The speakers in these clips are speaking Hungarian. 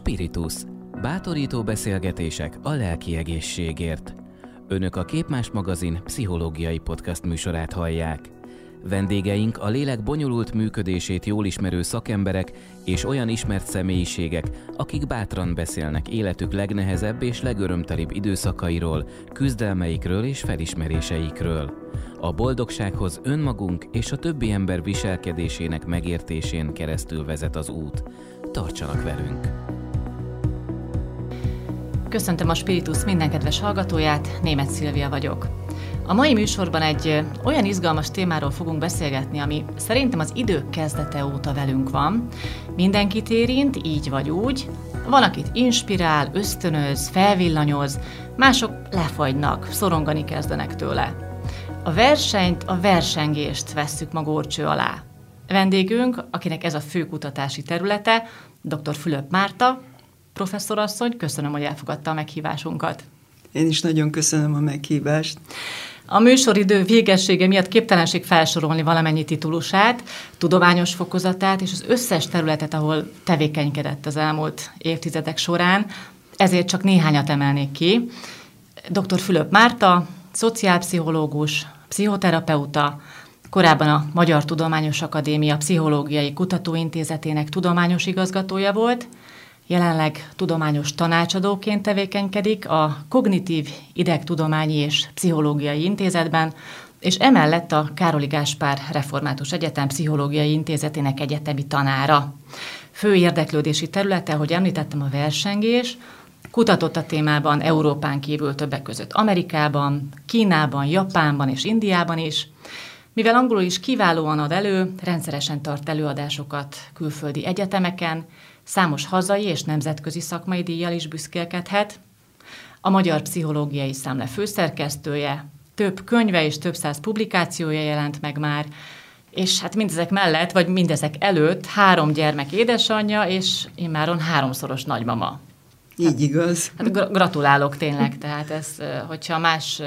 Spiritus. Bátorító beszélgetések a lelki egészségért. Önök a Képmás magazin pszichológiai podcast műsorát hallják. Vendégeink a lélek bonyolult működését jól ismerő szakemberek és olyan ismert személyiségek, akik bátran beszélnek életük legnehezebb és legörömtelibb időszakairól, küzdelmeikről és felismeréseikről. A boldogsághoz önmagunk és a többi ember viselkedésének megértésén keresztül vezet az út. Tartsanak velünk! Köszöntöm a Spiritus minden kedves hallgatóját, német Szilvia vagyok. A mai műsorban egy olyan izgalmas témáról fogunk beszélgetni, ami szerintem az idők kezdete óta velünk van. Mindenkit érint, így vagy úgy. Van, akit inspirál, ösztönöz, felvillanyoz, mások lefagynak, szorongani kezdenek tőle. A versenyt, a versengést vesszük ma górcső alá. Vendégünk, akinek ez a fő kutatási területe, dr. Fülöp Márta, professzorasszony, köszönöm, hogy elfogadta a meghívásunkat. Én is nagyon köszönöm a meghívást. A műsoridő végessége miatt képtelenség felsorolni valamennyi titulusát, tudományos fokozatát és az összes területet, ahol tevékenykedett az elmúlt évtizedek során, ezért csak néhányat emelnék ki. Dr. Fülöp Márta, szociálpszichológus, pszichoterapeuta, korábban a Magyar Tudományos Akadémia Pszichológiai Kutatóintézetének tudományos igazgatója volt, Jelenleg tudományos tanácsadóként tevékenykedik a Kognitív Idegtudományi és Pszichológiai Intézetben, és emellett a Károli Gáspár Református Egyetem Pszichológiai Intézetének egyetemi tanára. Fő érdeklődési területe, hogy említettem, a versengés, Kutatott a témában Európán kívül többek között Amerikában, Kínában, Japánban és Indiában is. Mivel angolul is kiválóan ad elő, rendszeresen tart előadásokat külföldi egyetemeken, Számos hazai és nemzetközi szakmai díjjal is büszkélkedhet. A Magyar Pszichológiai Számle főszerkesztője, több könyve és több száz publikációja jelent meg már, és hát mindezek mellett, vagy mindezek előtt három gyermek édesanyja, és immáron háromszoros nagymama. Így igaz. Hát gratulálok tényleg, tehát ez, hogyha más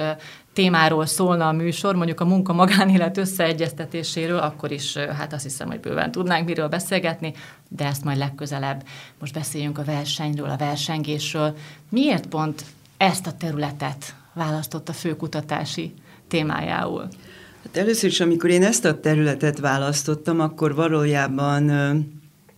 témáról szólna a műsor, mondjuk a munka-magánélet összeegyeztetéséről, akkor is hát azt hiszem, hogy bőven tudnánk miről beszélgetni, de ezt majd legközelebb. Most beszéljünk a versenyről, a versengésről. Miért pont ezt a területet választotta főkutatási témájául? Hát először is, amikor én ezt a területet választottam, akkor valójában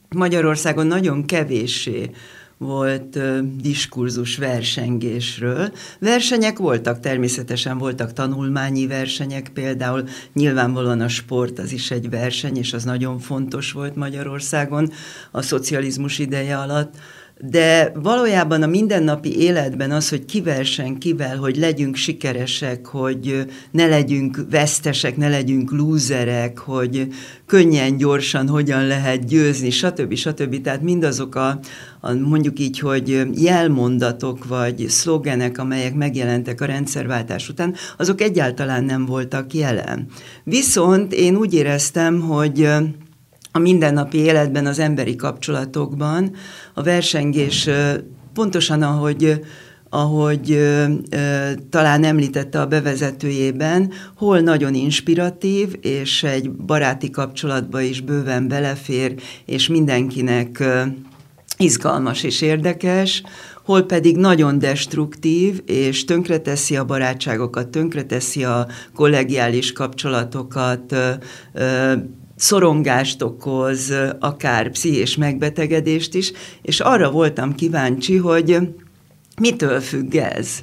Magyarországon nagyon kevéssé volt uh, diskurzus versengésről. Versenyek voltak, természetesen voltak tanulmányi versenyek, például nyilvánvalóan a sport az is egy verseny, és az nagyon fontos volt Magyarországon a szocializmus ideje alatt de valójában a mindennapi életben az, hogy kiversen kivel, hogy legyünk sikeresek, hogy ne legyünk vesztesek, ne legyünk lúzerek, hogy könnyen, gyorsan hogyan lehet győzni, stb. stb. Tehát mindazok a, a mondjuk így, hogy jelmondatok vagy szlogenek, amelyek megjelentek a rendszerváltás után, azok egyáltalán nem voltak jelen. Viszont én úgy éreztem, hogy a mindennapi életben, az emberi kapcsolatokban. A versengés pontosan ahogy ahogy ö, ö, talán említette a bevezetőjében, hol nagyon inspiratív, és egy baráti kapcsolatba is bőven belefér, és mindenkinek ö, izgalmas és érdekes, hol pedig nagyon destruktív, és tönkreteszi a barátságokat, tönkreteszi a kollegiális kapcsolatokat, ö, ö, szorongást okoz, akár pszichés megbetegedést is, és arra voltam kíváncsi, hogy mitől függ ez?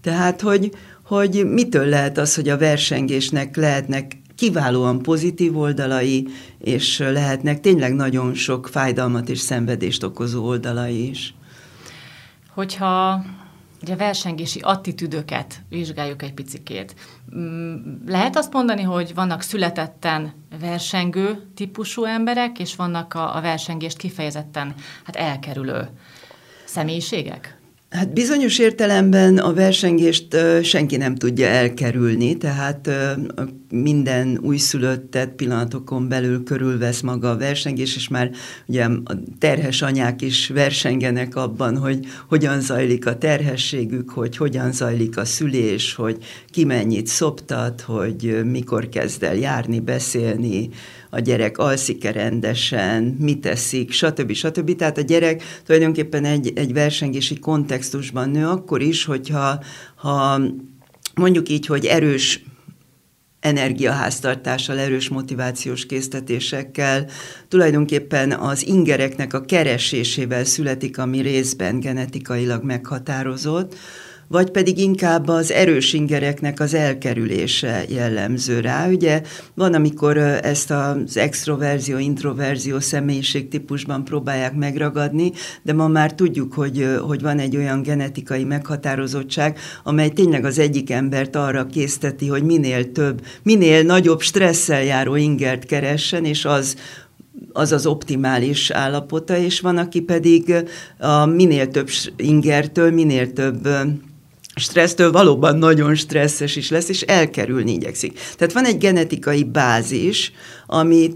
Tehát, hogy, hogy mitől lehet az, hogy a versengésnek lehetnek kiválóan pozitív oldalai, és lehetnek tényleg nagyon sok fájdalmat és szenvedést okozó oldalai is. Hogyha ugye versengési attitűdöket vizsgáljuk egy picikét. Mm, lehet azt mondani, hogy vannak születetten versengő típusú emberek, és vannak a, a versengést kifejezetten hát elkerülő személyiségek? Hát bizonyos értelemben a versengést senki nem tudja elkerülni, tehát minden újszülöttet pillanatokon belül körülvesz maga a versengés, és már ugye a terhes anyák is versengenek abban, hogy hogyan zajlik a terhességük, hogy hogyan zajlik a szülés, hogy ki mennyit szoptat, hogy mikor kezd el járni, beszélni, a gyerek alszik-e rendesen, mit teszik, stb. stb. Tehát a gyerek tulajdonképpen egy, egy versengési kontextusban nő akkor is, hogyha ha mondjuk így, hogy erős energiaháztartással, erős motivációs késztetésekkel, tulajdonképpen az ingereknek a keresésével születik, ami részben genetikailag meghatározott, vagy pedig inkább az erős ingereknek az elkerülése jellemző rá. Ugye van, amikor ezt az extroverzió, introverzió típusban próbálják megragadni, de ma már tudjuk, hogy, hogy van egy olyan genetikai meghatározottság, amely tényleg az egyik embert arra készteti, hogy minél több, minél nagyobb stresszel járó ingert keressen, és az az az optimális állapota, és van, aki pedig a minél több ingertől, minél több stressztől valóban nagyon stresszes is lesz, és elkerülni igyekszik. Tehát van egy genetikai bázis, ami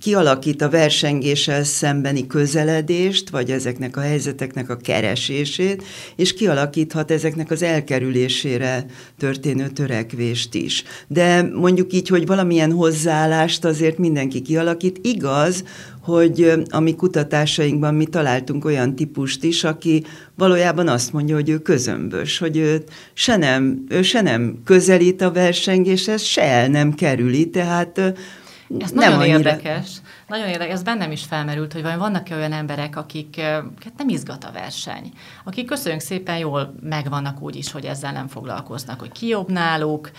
kialakít a versengéssel szembeni közeledést, vagy ezeknek a helyzeteknek a keresését, és kialakíthat ezeknek az elkerülésére történő törekvést is. De mondjuk így, hogy valamilyen hozzáállást azért mindenki kialakít. Igaz, hogy a mi kutatásainkban mi találtunk olyan típust is, aki valójában azt mondja, hogy ő közömbös, hogy ő se nem, ő se nem közelít a versengéshez, se el nem kerüli, tehát ez nem nagyon annyira... érdekes. Nagyon érdekes, ez bennem is felmerült, hogy vannak-e olyan emberek, akik hát nem izgat a verseny, akik köszönjük szépen jól megvannak úgy is, hogy ezzel nem foglalkoznak, hogy ki jobb náluk,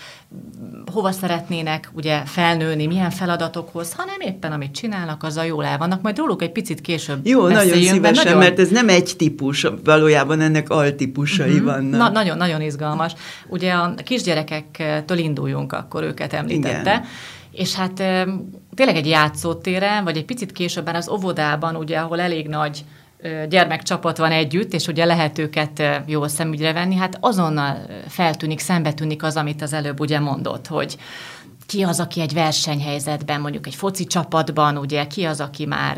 hova szeretnének ugye felnőni, milyen feladatokhoz, hanem éppen amit csinálnak, azzal jól el vannak. Majd róluk egy picit később Jó, nagyon szívesen, nagyon... mert ez nem egy típus, valójában ennek altípusai uh-huh. vannak. Na, nagyon, nagyon izgalmas. Ugye a kisgyerekektől induljunk, akkor őket említette. Igen és hát tényleg egy játszótéren, vagy egy picit későbben az óvodában, ugye, ahol elég nagy gyermekcsapat van együtt, és ugye lehet őket jól szemügyre venni, hát azonnal feltűnik, szembetűnik az, amit az előbb ugye mondott, hogy ki az, aki egy versenyhelyzetben, mondjuk egy foci csapatban, ugye ki az, aki már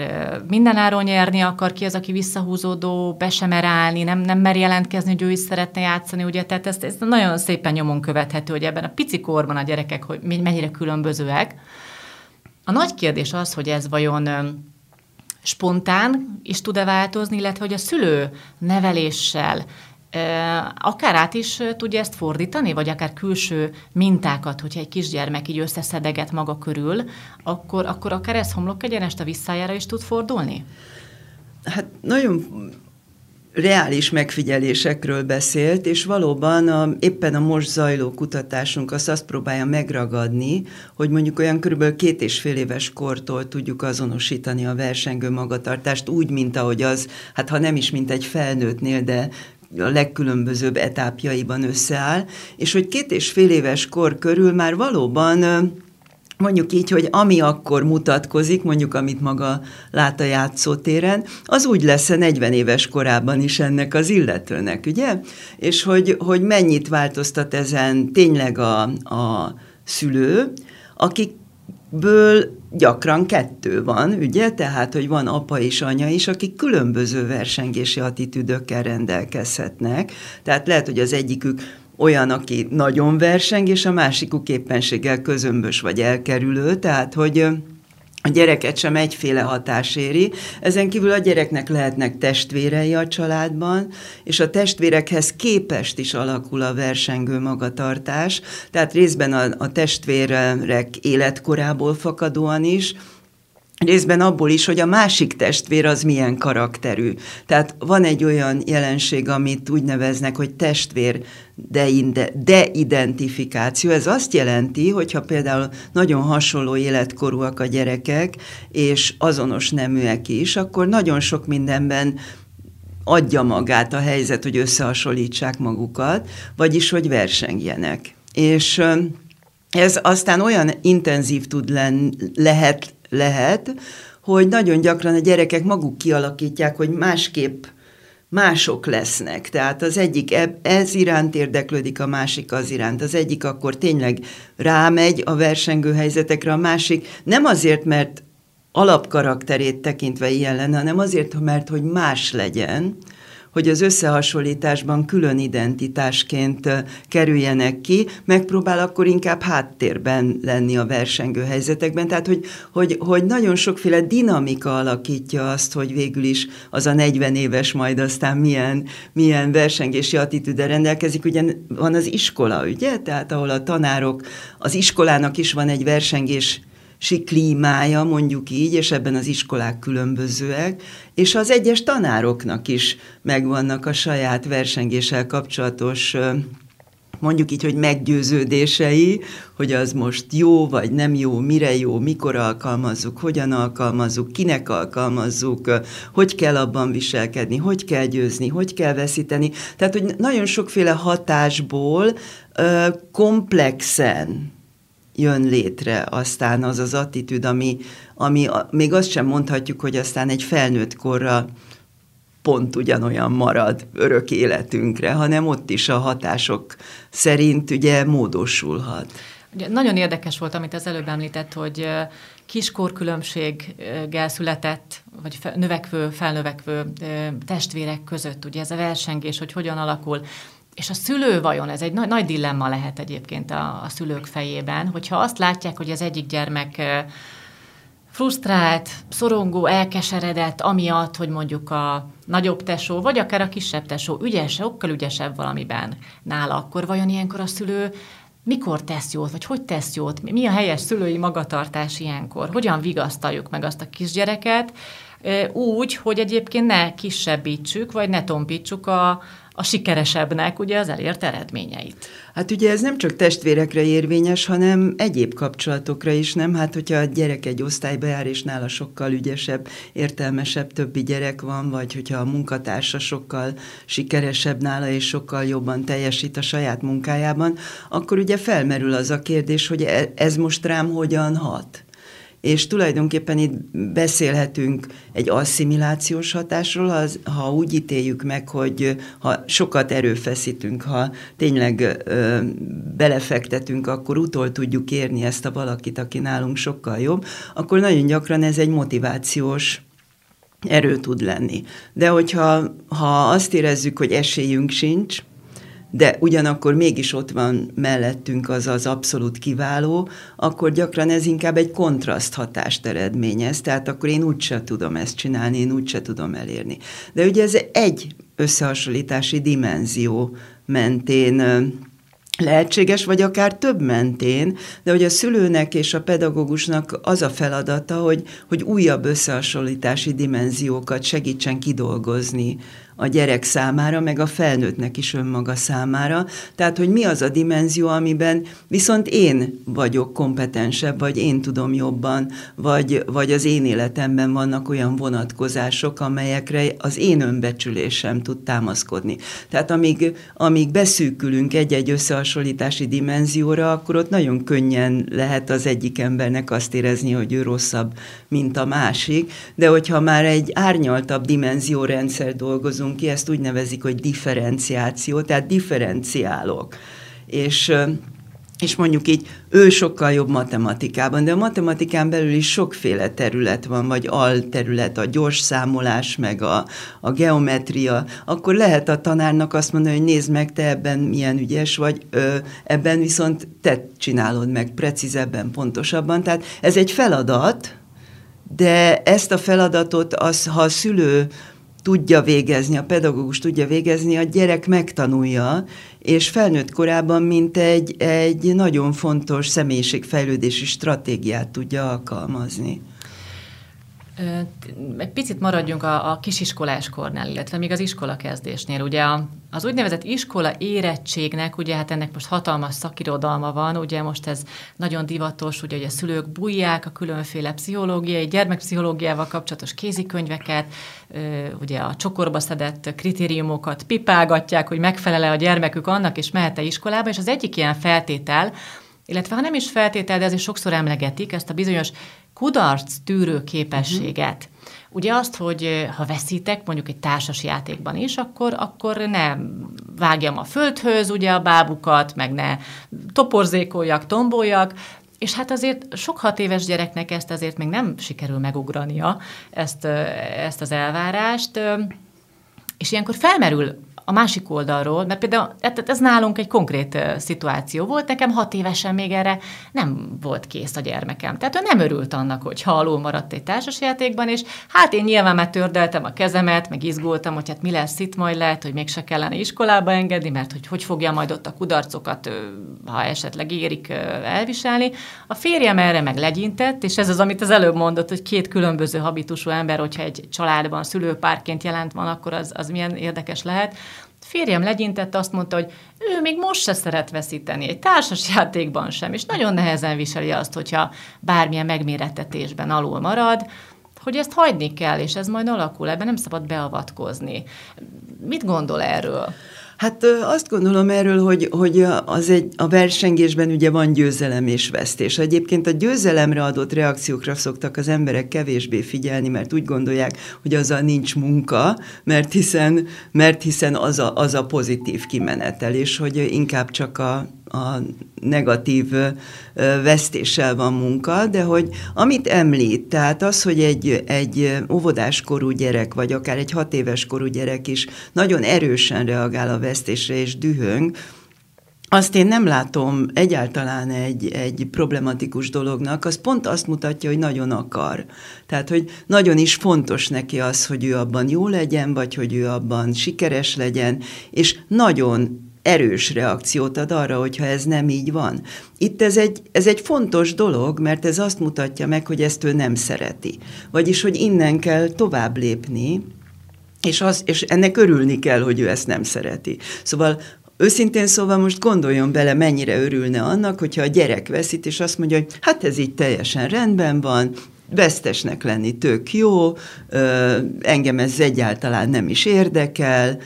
mindenáron nyerni akar, ki az, aki visszahúzódó, be sem állni, nem, nem mer jelentkezni, hogy ő is szeretne játszani, ugye, tehát ez, ez nagyon szépen nyomon követhető, hogy ebben a pici korban a gyerekek, hogy mennyire különbözőek. A nagy kérdés az, hogy ez vajon spontán is tud-e változni, illetve hogy a szülő neveléssel, akár át is tudja ezt fordítani, vagy akár külső mintákat, hogyha egy kisgyermek így összeszedeget maga körül, akkor, akkor akár ez homlok egyenest a visszájára is tud fordulni? Hát nagyon reális megfigyelésekről beszélt, és valóban a, éppen a most zajló kutatásunk azt, azt próbálja megragadni, hogy mondjuk olyan körülbelül két és fél éves kortól tudjuk azonosítani a versengő magatartást úgy, mint ahogy az, hát ha nem is mint egy felnőttnél, de a legkülönbözőbb etápjaiban összeáll, és hogy két és fél éves kor körül már valóban mondjuk így, hogy ami akkor mutatkozik, mondjuk amit maga lát a játszótéren, az úgy lesz a 40 éves korában is ennek az illetőnek, ugye? És hogy, hogy mennyit változtat ezen tényleg a, a szülő, akik ből gyakran kettő van, ugye? Tehát, hogy van apa és anya is, akik különböző versengési attitűdökkel rendelkezhetnek. Tehát lehet, hogy az egyikük olyan, aki nagyon verseng, és a másikuk éppenséggel közömbös vagy elkerülő, tehát, hogy a gyereket sem egyféle hatás éri. Ezen kívül a gyereknek lehetnek testvérei a családban, és a testvérekhez képest is alakul a versengő magatartás, tehát részben a, a testvérek életkorából fakadóan is, részben abból is, hogy a másik testvér az milyen karakterű. Tehát van egy olyan jelenség, amit úgy neveznek, hogy testvér de-identifikáció. Ez azt jelenti, hogyha például nagyon hasonló életkorúak a gyerekek, és azonos neműek is, akkor nagyon sok mindenben adja magát a helyzet, hogy összehasonlítsák magukat, vagyis hogy versengjenek. És ez aztán olyan intenzív tud len, lehet lehet, hogy nagyon gyakran a gyerekek maguk kialakítják, hogy másképp mások lesznek. Tehát az egyik ez iránt érdeklődik, a másik az iránt. Az egyik akkor tényleg rámegy a versengő helyzetekre, a másik nem azért, mert alapkarakterét tekintve ilyen lenne, hanem azért, mert hogy más legyen, hogy az összehasonlításban külön identitásként kerüljenek ki, megpróbál akkor inkább háttérben lenni a versengő helyzetekben. Tehát, hogy, hogy, hogy nagyon sokféle dinamika alakítja azt, hogy végül is az a 40 éves majd aztán milyen, milyen versengési attitűddel rendelkezik. Ugye van az iskola, ugye? Tehát ahol a tanárok, az iskolának is van egy versengés klímája, mondjuk így, és ebben az iskolák különbözőek, és az egyes tanároknak is megvannak a saját versengéssel kapcsolatos mondjuk így, hogy meggyőződései, hogy az most jó, vagy nem jó, mire jó, mikor alkalmazzuk, hogyan alkalmazzuk, kinek alkalmazzuk, hogy kell abban viselkedni, hogy kell győzni, hogy kell veszíteni. Tehát, hogy nagyon sokféle hatásból komplexen jön létre aztán az az attitűd, ami, ami még azt sem mondhatjuk, hogy aztán egy felnőtt korra pont ugyanolyan marad örök életünkre, hanem ott is a hatások szerint ugye módosulhat. Ugye nagyon érdekes volt, amit az előbb említett, hogy kiskorkülönbséggel született, vagy növekvő, felnövekvő testvérek között, ugye ez a versengés, hogy hogyan alakul. És a szülő vajon, ez egy nagy, nagy dilemma lehet egyébként a, a szülők fejében, hogyha azt látják, hogy az egyik gyermek frusztrált, szorongó, elkeseredett, amiatt, hogy mondjuk a nagyobb tesó, vagy akár a kisebb tesó ügyes, sokkal ügyesebb valamiben nála, akkor vajon ilyenkor a szülő mikor tesz jót, vagy hogy tesz jót, mi a helyes szülői magatartás ilyenkor, hogyan vigasztaljuk meg azt a kisgyereket, úgy, hogy egyébként ne kisebbítsük, vagy ne tompítsuk a, a sikeresebbnek ugye az elért eredményeit. Hát ugye ez nem csak testvérekre érvényes, hanem egyéb kapcsolatokra is, nem? Hát hogyha a gyerek egy osztályba jár, és nála sokkal ügyesebb, értelmesebb többi gyerek van, vagy hogyha a munkatársa sokkal sikeresebb nála, és sokkal jobban teljesít a saját munkájában, akkor ugye felmerül az a kérdés, hogy e- ez most rám hogyan hat és tulajdonképpen itt beszélhetünk egy asszimilációs hatásról, az, ha úgy ítéljük meg, hogy ha sokat erőfeszítünk, ha tényleg ö, belefektetünk, akkor utol tudjuk érni ezt a valakit, aki nálunk sokkal jobb, akkor nagyon gyakran ez egy motivációs erő tud lenni. De hogyha ha azt érezzük, hogy esélyünk sincs, de ugyanakkor mégis ott van mellettünk az az abszolút kiváló, akkor gyakran ez inkább egy kontraszt hatást eredményez, tehát akkor én úgyse tudom ezt csinálni, én úgyse tudom elérni. De ugye ez egy összehasonlítási dimenzió mentén lehetséges, vagy akár több mentén, de hogy a szülőnek és a pedagógusnak az a feladata, hogy, hogy újabb összehasonlítási dimenziókat segítsen kidolgozni a gyerek számára, meg a felnőttnek is önmaga számára. Tehát, hogy mi az a dimenzió, amiben viszont én vagyok kompetensebb, vagy én tudom jobban, vagy, vagy az én életemben vannak olyan vonatkozások, amelyekre az én önbecsülésem tud támaszkodni. Tehát amíg, amíg beszűkülünk egy-egy összehasonlítási dimenzióra, akkor ott nagyon könnyen lehet az egyik embernek azt érezni, hogy ő rosszabb, mint a másik, de hogyha már egy árnyaltabb dimenziórendszer dolgozunk, dolgozunk ki, ezt úgy nevezik, hogy differenciáció, tehát differenciálok. És és mondjuk így ő sokkal jobb matematikában, de a matematikán belül is sokféle terület van, vagy alterület, a gyors számolás, meg a, a geometria, akkor lehet a tanárnak azt mondani, hogy nézd meg, te ebben milyen ügyes vagy, ö, ebben viszont te csinálod meg precízebben, pontosabban. Tehát ez egy feladat, de ezt a feladatot, az, ha a szülő tudja végezni, a pedagógus tudja végezni, a gyerek megtanulja, és felnőtt korában, mint egy, egy nagyon fontos személyiségfejlődési stratégiát tudja alkalmazni. Egy picit maradjunk a, a kisiskoláskornál, illetve még az iskola kezdésnél. Ugye az úgynevezett iskola érettségnek, ugye hát ennek most hatalmas szakirodalma van, ugye most ez nagyon divatos, ugye hogy a szülők bújják a különféle pszichológiai, gyermekpszichológiával kapcsolatos kézikönyveket, ugye a csokorba szedett kritériumokat pipálgatják, hogy megfelele a gyermekük annak, és mehet-e iskolába, és az egyik ilyen feltétel, illetve ha nem is feltétel, de azért sokszor emlegetik ezt a bizonyos kudarc tűrő képességet. Uh-huh. Ugye azt, hogy ha veszítek, mondjuk egy társas játékban is, akkor, akkor ne vágjam a földhöz ugye a bábukat, meg ne toporzékoljak, tomboljak, és hát azért sok hat éves gyereknek ezt azért még nem sikerül megugrania, ezt, ezt az elvárást, és ilyenkor felmerül a másik oldalról, mert például ez nálunk egy konkrét szituáció volt, nekem hat évesen még erre nem volt kész a gyermekem. Tehát ő nem örült annak, hogy alul maradt egy társasjátékban, és hát én nyilván már tördeltem a kezemet, meg izgultam, hogy hát mi lesz itt majd lehet, hogy mégse kellene iskolába engedni, mert hogy hogy fogja majd ott a kudarcokat, ha esetleg érik elviselni. A férjem erre meg legyintett, és ez az, amit az előbb mondott, hogy két különböző habitusú ember, hogyha egy családban szülőpárként jelent van, akkor az, az milyen érdekes lehet. Férjem legyintette, azt mondta, hogy ő még most se szeret veszíteni, egy társas játékban sem, és nagyon nehezen viseli azt, hogyha bármilyen megmérettetésben alul marad, hogy ezt hagyni kell, és ez majd alakul, ebben nem szabad beavatkozni. Mit gondol erről? Hát azt gondolom erről, hogy, hogy az egy, a versengésben ugye van győzelem és vesztés. Egyébként a győzelemre adott reakciókra szoktak az emberek kevésbé figyelni, mert úgy gondolják, hogy azzal nincs munka, mert hiszen, mert hiszen az, a, az a pozitív kimenetel, és hogy inkább csak a, a negatív vesztéssel van munka, de hogy amit említ, tehát az, hogy egy, egy óvodáskorú gyerek, vagy akár egy hat éves korú gyerek is nagyon erősen reagál a vesztésre és dühöng, azt én nem látom egyáltalán egy, egy problematikus dolognak, az pont azt mutatja, hogy nagyon akar. Tehát, hogy nagyon is fontos neki az, hogy ő abban jó legyen, vagy hogy ő abban sikeres legyen, és nagyon erős reakciót ad arra, hogyha ez nem így van. Itt ez egy, ez egy fontos dolog, mert ez azt mutatja meg, hogy ezt ő nem szereti. Vagyis, hogy innen kell tovább lépni, és, az, és ennek örülni kell, hogy ő ezt nem szereti. Szóval Őszintén szóval most gondoljon bele, mennyire örülne annak, hogyha a gyerek veszít, és azt mondja, hogy hát ez így teljesen rendben van, vesztesnek lenni tök jó, engem ez egyáltalán nem is érdekel,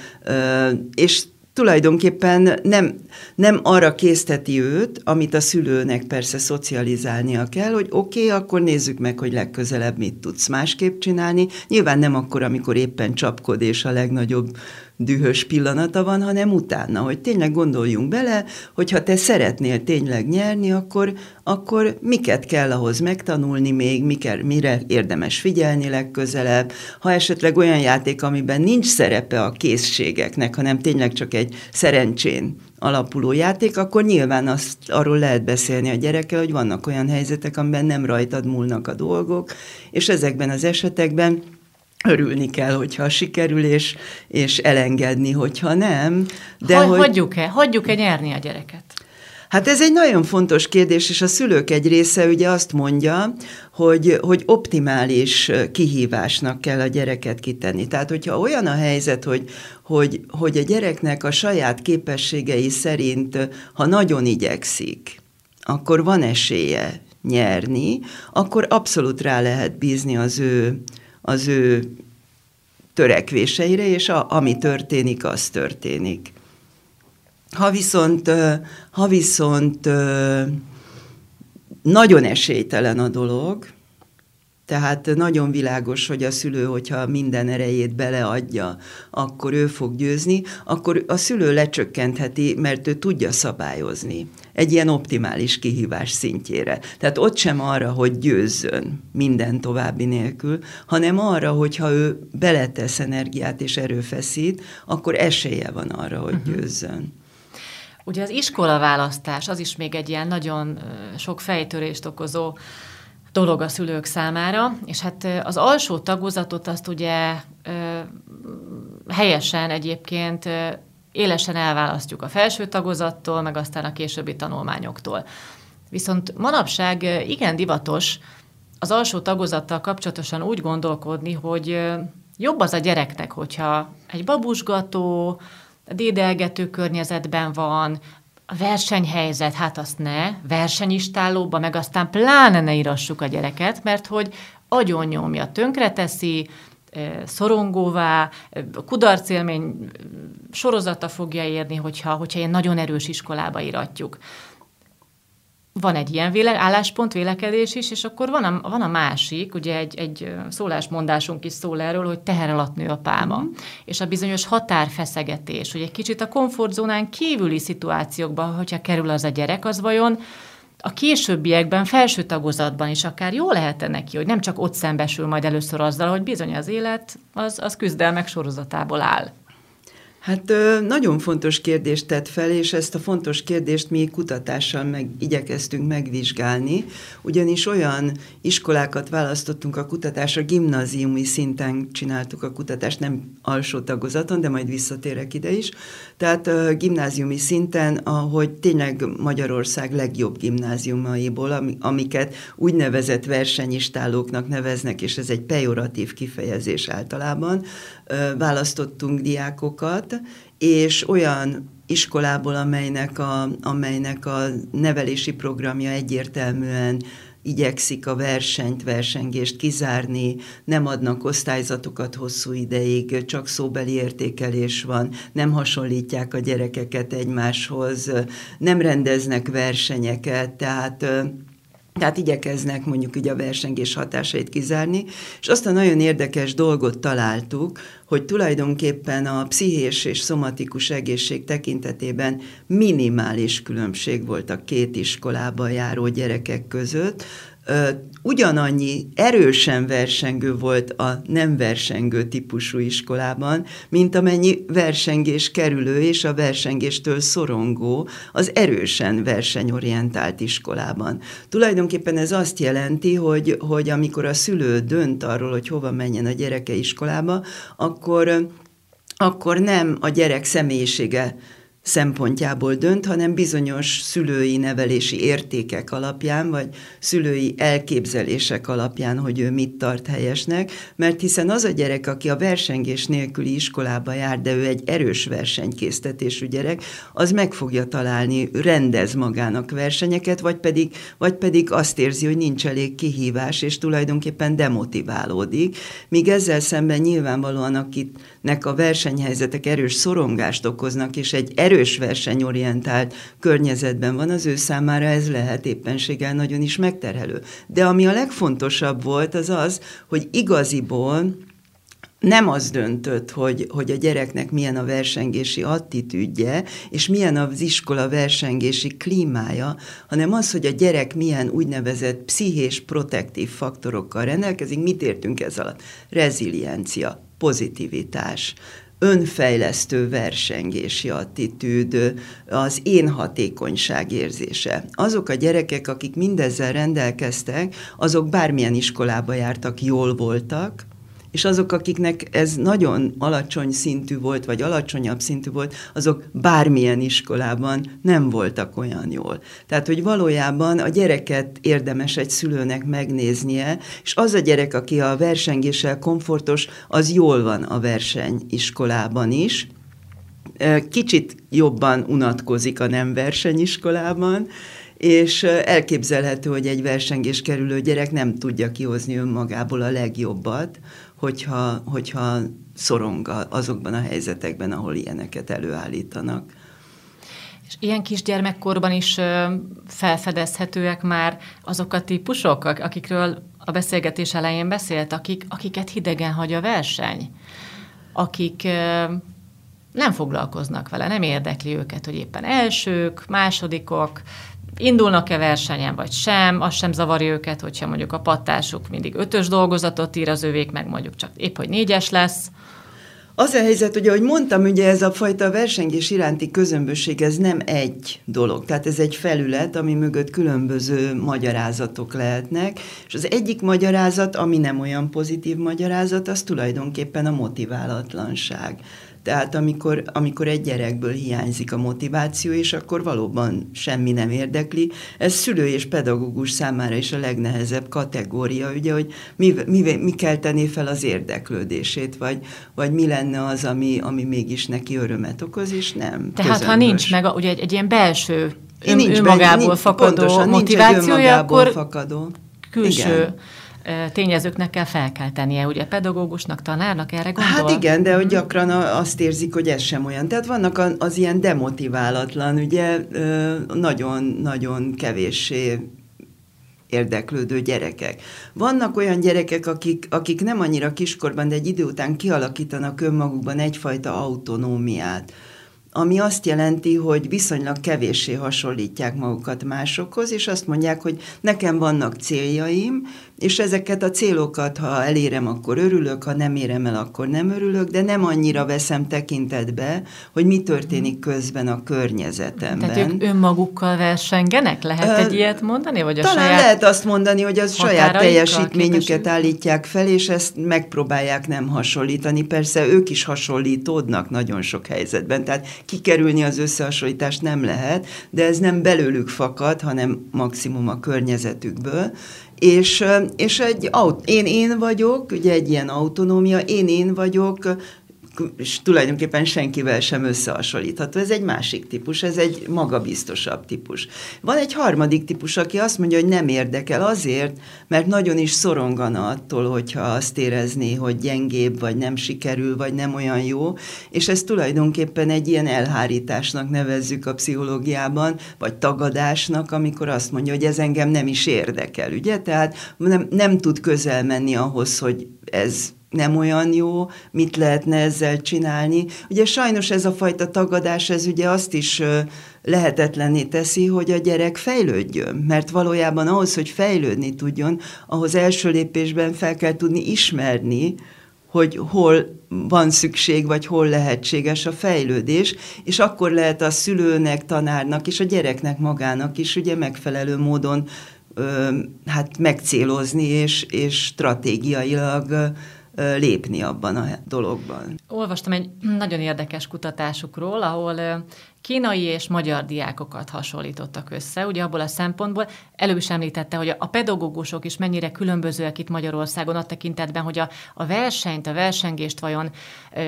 és tulajdonképpen nem, nem arra készteti őt, amit a szülőnek persze szocializálnia kell, hogy oké, okay, akkor nézzük meg, hogy legközelebb mit tudsz másképp csinálni. Nyilván nem akkor, amikor éppen csapkod és a legnagyobb dühös pillanata van, hanem utána, hogy tényleg gondoljunk bele, hogy ha te szeretnél tényleg nyerni, akkor, akkor miket kell ahhoz megtanulni még, miker, mire érdemes figyelni legközelebb. Ha esetleg olyan játék, amiben nincs szerepe a készségeknek, hanem tényleg csak egy szerencsén alapuló játék, akkor nyilván azt, arról lehet beszélni a gyerekkel, hogy vannak olyan helyzetek, amiben nem rajtad múlnak a dolgok, és ezekben az esetekben örülni kell, hogyha sikerül, és, és elengedni, hogyha nem. De hogy... Hagyjuk-e? Hagyjuk-e nyerni a gyereket? Hát ez egy nagyon fontos kérdés, és a szülők egy része ugye azt mondja, hogy, hogy optimális kihívásnak kell a gyereket kitenni. Tehát, hogyha olyan a helyzet, hogy, hogy, hogy a gyereknek a saját képességei szerint, ha nagyon igyekszik, akkor van esélye nyerni, akkor abszolút rá lehet bízni az ő az ő törekvéseire, és a, ami történik, az történik. Ha viszont, ha viszont nagyon esélytelen a dolog, tehát nagyon világos, hogy a szülő, hogyha minden erejét beleadja, akkor ő fog győzni, akkor a szülő lecsökkentheti, mert ő tudja szabályozni egy ilyen optimális kihívás szintjére. Tehát ott sem arra, hogy győzzön minden további nélkül, hanem arra, hogyha ő beletesz energiát és erőfeszít, akkor esélye van arra, hogy uh-huh. győzzön. Ugye az iskolaválasztás az is még egy ilyen nagyon sok fejtörést okozó dolog a szülők számára, és hát az alsó tagozatot azt ugye helyesen egyébként élesen elválasztjuk a felső tagozattól, meg aztán a későbbi tanulmányoktól. Viszont manapság igen divatos az alsó tagozattal kapcsolatosan úgy gondolkodni, hogy jobb az a gyereknek, hogyha egy babusgató, dédelgető környezetben van, a versenyhelyzet, hát azt ne, versenyistálóba, meg aztán pláne ne írassuk a gyereket, mert hogy agyon nyomja, tönkreteszi, szorongóvá, kudarcélmény sorozata fogja érni, hogyha, hogyha ilyen nagyon erős iskolába iratjuk. Van egy ilyen véle, álláspont, vélekedés is, és akkor van a, van a másik, ugye egy, egy szólásmondásunk is szól erről, hogy teher alatt nő a pálma, mm. és a bizonyos határfeszegetés, hogy egy kicsit a komfortzónán kívüli szituációkban, hogyha kerül az a gyerek, az vajon a későbbiekben, felső tagozatban is akár jó lehet neki, hogy nem csak ott szembesül majd először azzal, hogy bizony az élet az, az küzdelmek sorozatából áll. Hát nagyon fontos kérdést tett fel, és ezt a fontos kérdést mi kutatással meg, igyekeztünk megvizsgálni, ugyanis olyan iskolákat választottunk a kutatásra, gimnáziumi szinten csináltuk a kutatást, nem alsó tagozaton, de majd visszatérek ide is. Tehát gimnáziumi szinten, ahogy tényleg Magyarország legjobb gimnáziumaiból, amiket úgynevezett versenyistálóknak neveznek, és ez egy pejoratív kifejezés általában, választottunk diákokat, és olyan iskolából, amelynek a, amelynek a nevelési programja egyértelműen igyekszik a versenyt, versengést kizárni, nem adnak osztályzatokat hosszú ideig, csak szóbeli értékelés van, nem hasonlítják a gyerekeket egymáshoz, nem rendeznek versenyeket, tehát tehát igyekeznek mondjuk ugye a versengés hatásait kizárni, és azt a nagyon érdekes dolgot találtuk, hogy tulajdonképpen a pszichés és szomatikus egészség tekintetében minimális különbség volt a két iskolába járó gyerekek között, ugyanannyi erősen versengő volt a nem versengő típusú iskolában, mint amennyi versengés kerülő és a versengéstől szorongó az erősen versenyorientált iskolában. Tulajdonképpen ez azt jelenti, hogy, hogy amikor a szülő dönt arról, hogy hova menjen a gyereke iskolába, akkor akkor nem a gyerek személyisége szempontjából dönt, hanem bizonyos szülői nevelési értékek alapján, vagy szülői elképzelések alapján, hogy ő mit tart helyesnek, mert hiszen az a gyerek, aki a versengés nélküli iskolába jár, de ő egy erős versenykésztetésű gyerek, az meg fogja találni, rendez magának versenyeket, vagy pedig, vagy pedig azt érzi, hogy nincs elég kihívás, és tulajdonképpen demotiválódik, míg ezzel szemben nyilvánvalóan, akiknek a versenyhelyzetek erős szorongást okoznak, és egy erős versenyorientált környezetben van, az ő számára ez lehet éppenséggel nagyon is megterhelő. De ami a legfontosabb volt, az az, hogy igaziból nem az döntött, hogy, hogy a gyereknek milyen a versengési attitűdje, és milyen az iskola versengési klímája, hanem az, hogy a gyerek milyen úgynevezett pszichés protektív faktorokkal rendelkezik. Mit értünk ez alatt? Reziliencia, pozitivitás, önfejlesztő versengési attitűd, az én hatékonyság érzése. Azok a gyerekek, akik mindezzel rendelkeztek, azok bármilyen iskolába jártak, jól voltak, és azok, akiknek ez nagyon alacsony szintű volt, vagy alacsonyabb szintű volt, azok bármilyen iskolában nem voltak olyan jól. Tehát, hogy valójában a gyereket érdemes egy szülőnek megnéznie, és az a gyerek, aki a versengéssel komfortos, az jól van a versenyiskolában is, kicsit jobban unatkozik a nem versenyiskolában, és elképzelhető, hogy egy versengés kerülő gyerek nem tudja kihozni önmagából a legjobbat, hogyha, hogyha szorong azokban a helyzetekben, ahol ilyeneket előállítanak. És ilyen kisgyermekkorban is felfedezhetőek már azok a típusok, akikről a beszélgetés elején beszélt, akik, akiket hidegen hagy a verseny, akik nem foglalkoznak vele, nem érdekli őket, hogy éppen elsők, másodikok, indulnak-e versenyen, vagy sem, az sem zavarja őket, hogyha mondjuk a pattásuk mindig ötös dolgozatot ír, az övék meg mondjuk csak épp, hogy négyes lesz. Az a helyzet, hogy ahogy mondtam, ugye ez a fajta versengés iránti közömbösség, ez nem egy dolog. Tehát ez egy felület, ami mögött különböző magyarázatok lehetnek, és az egyik magyarázat, ami nem olyan pozitív magyarázat, az tulajdonképpen a motiválatlanság. Tehát amikor, amikor egy gyerekből hiányzik a motiváció, és akkor valóban semmi nem érdekli, ez szülő és pedagógus számára is a legnehezebb kategória, ugye, hogy mi, mi, mi kell tenni fel az érdeklődését, vagy, vagy mi lenne az, ami, ami mégis neki örömet okoz, és nem. Tehát közömbös. ha nincs meg ugye egy, egy ilyen belső ön, nincs önmagából nincs, fakadó pontosan, motivációja, nincs akkor fakadó. külső Igen tényezőknek kell felkeltenie, ugye pedagógusnak, tanárnak erre gondol? Hát igen, de hogy gyakran azt érzik, hogy ez sem olyan. Tehát vannak az ilyen demotiválatlan, ugye nagyon-nagyon kevéssé érdeklődő gyerekek. Vannak olyan gyerekek, akik, akik nem annyira kiskorban, de egy idő után kialakítanak önmagukban egyfajta autonómiát ami azt jelenti, hogy viszonylag kevéssé hasonlítják magukat másokhoz, és azt mondják, hogy nekem vannak céljaim, és ezeket a célokat, ha elérem, akkor örülök, ha nem érem el, akkor nem örülök, de nem annyira veszem tekintetbe, hogy mi történik közben a környezetemben. Tehát ők önmagukkal versengenek? Lehet egy ilyet mondani? Vagy a talán saját lehet azt mondani, hogy az saját teljesítményüket állítják fel, és ezt megpróbálják nem hasonlítani. Persze ők is hasonlítódnak nagyon sok helyzetben, tehát kikerülni az összehasonlítást nem lehet, de ez nem belőlük fakad, hanem maximum a környezetükből, és, és egy, én én vagyok, ugye egy ilyen autonómia, én én vagyok, és tulajdonképpen senkivel sem összehasonlítható. Ez egy másik típus, ez egy magabiztosabb típus. Van egy harmadik típus, aki azt mondja, hogy nem érdekel azért, mert nagyon is szorongana attól, hogyha azt érezné, hogy gyengébb, vagy nem sikerül, vagy nem olyan jó, és ez tulajdonképpen egy ilyen elhárításnak nevezzük a pszichológiában, vagy tagadásnak, amikor azt mondja, hogy ez engem nem is érdekel, ugye? Tehát nem, nem tud közel menni ahhoz, hogy ez nem olyan jó, mit lehetne ezzel csinálni. Ugye sajnos ez a fajta tagadás, ez ugye azt is lehetetlenné teszi, hogy a gyerek fejlődjön, mert valójában ahhoz, hogy fejlődni tudjon, ahhoz első lépésben fel kell tudni ismerni, hogy hol van szükség, vagy hol lehetséges a fejlődés, és akkor lehet a szülőnek, tanárnak és a gyereknek magának is ugye megfelelő módon ö, hát megcélozni, és, és stratégiailag lépni abban a dologban. Olvastam egy nagyon érdekes kutatásukról, ahol kínai és magyar diákokat hasonlítottak össze, ugye abból a szempontból előbb is említette, hogy a pedagógusok is mennyire különbözőek itt Magyarországon a tekintetben, hogy a, a versenyt, a versengést vajon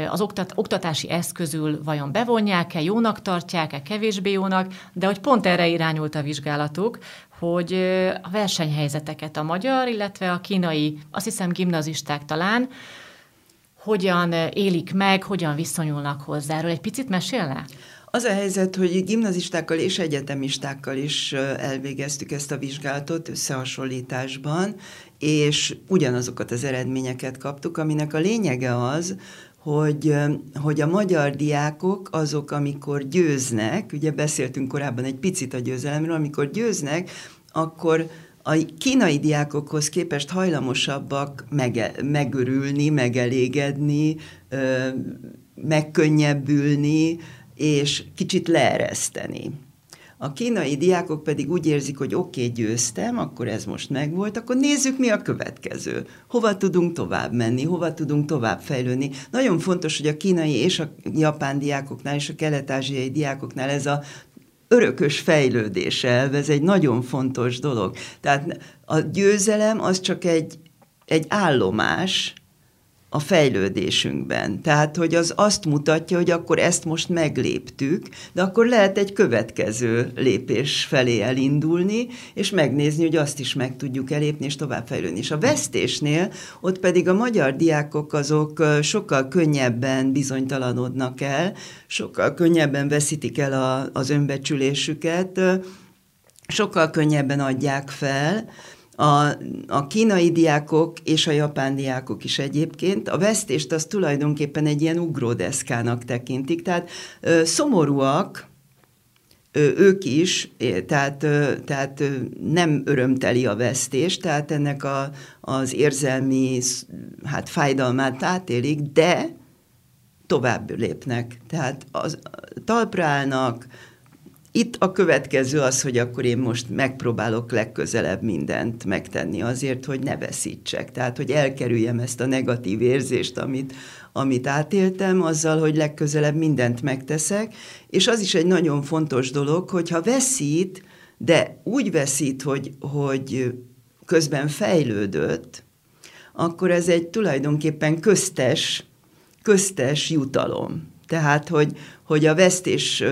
az oktat, oktatási eszközül vajon bevonják-e, jónak tartják-e, kevésbé jónak, de hogy pont erre irányult a vizsgálatuk, hogy a versenyhelyzeteket a magyar, illetve a kínai, azt hiszem gimnazisták talán, hogyan élik meg, hogyan viszonyulnak hozzá. Erről egy picit mesélne? Az a helyzet, hogy gimnazistákkal és egyetemistákkal is elvégeztük ezt a vizsgálatot összehasonlításban, és ugyanazokat az eredményeket kaptuk, aminek a lényege az, hogy, hogy a magyar diákok azok, amikor győznek, ugye beszéltünk korábban egy picit a győzelemről, amikor győznek, akkor a kínai diákokhoz képest hajlamosabbak mege, megörülni, megelégedni, megkönnyebbülni, és kicsit leereszteni. A kínai diákok pedig úgy érzik, hogy oké, okay, győztem, akkor ez most megvolt, akkor nézzük, mi a következő. Hova tudunk tovább menni, hova tudunk tovább fejlődni. Nagyon fontos, hogy a kínai és a japán diákoknál és a kelet-ázsiai diákoknál ez a örökös fejlődés elv, ez egy nagyon fontos dolog. Tehát a győzelem az csak egy, egy állomás, a fejlődésünkben. Tehát, hogy az azt mutatja, hogy akkor ezt most megléptük, de akkor lehet egy következő lépés felé elindulni, és megnézni, hogy azt is meg tudjuk elépni, és továbbfejlődni. És a vesztésnél ott pedig a magyar diákok azok sokkal könnyebben bizonytalanodnak el, sokkal könnyebben veszítik el a, az önbecsülésüket, sokkal könnyebben adják fel, a, a kínai diákok és a japán diákok is egyébként a vesztést az tulajdonképpen egy ilyen ugródeszkának tekintik, tehát ö, szomorúak, ők is, tehát, tehát nem örömteli a vesztés, tehát ennek a, az érzelmi hát fájdalmát átélik, de tovább lépnek. Tehát az, talpra állnak, itt a következő az, hogy akkor én most megpróbálok legközelebb mindent megtenni azért, hogy ne veszítsek. Tehát, hogy elkerüljem ezt a negatív érzést, amit, amit átéltem, azzal, hogy legközelebb mindent megteszek. És az is egy nagyon fontos dolog, hogyha veszít, de úgy veszít, hogy, hogy közben fejlődött, akkor ez egy tulajdonképpen köztes, köztes jutalom. Tehát, hogy, hogy a vesztés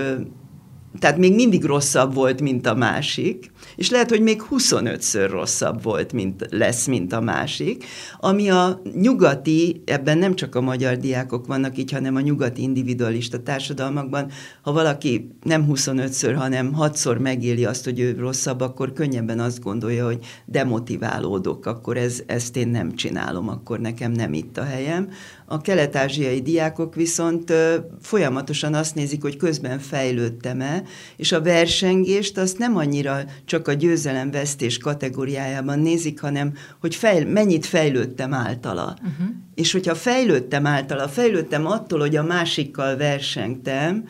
tehát még mindig rosszabb volt, mint a másik, és lehet, hogy még 25-ször rosszabb volt, mint lesz, mint a másik, ami a nyugati, ebben nem csak a magyar diákok vannak így, hanem a nyugati individualista társadalmakban, ha valaki nem 25-ször, hanem 6-szor megéli azt, hogy ő rosszabb, akkor könnyebben azt gondolja, hogy demotiválódok, akkor ez, ezt én nem csinálom, akkor nekem nem itt a helyem. A kelet-ázsiai diákok viszont folyamatosan azt nézik, hogy közben fejlődtem-e, és a versengést azt nem annyira csak a győzelemvesztés kategóriájában nézik, hanem hogy fejl, mennyit fejlődtem általa. Uh-huh. És hogyha fejlődtem általa, fejlődtem attól, hogy a másikkal versengtem,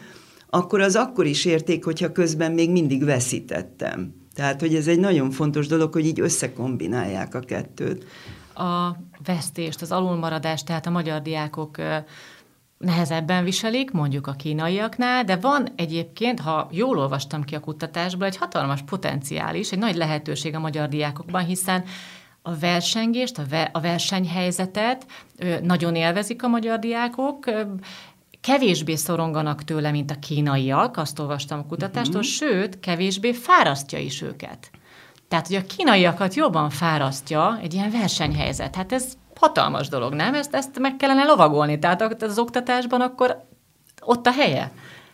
akkor az akkor is érték, hogyha közben még mindig veszítettem. Tehát, hogy ez egy nagyon fontos dolog, hogy így összekombinálják a kettőt a vesztést, az alulmaradást, tehát a magyar diákok nehezebben viselik, mondjuk a kínaiaknál, de van egyébként, ha jól olvastam ki a kutatásból, egy hatalmas potenciális, egy nagy lehetőség a magyar diákokban, hiszen a versengést, a, ve- a versenyhelyzetet nagyon élvezik a magyar diákok, kevésbé szoronganak tőle, mint a kínaiak, azt olvastam a kutatástól, uh-huh. sőt, kevésbé fárasztja is őket. Tehát, hogy a kínaiakat jobban fárasztja egy ilyen versenyhelyzet. Hát ez hatalmas dolog, nem? Ezt, ezt meg kellene lovagolni. Tehát az oktatásban akkor ott a helye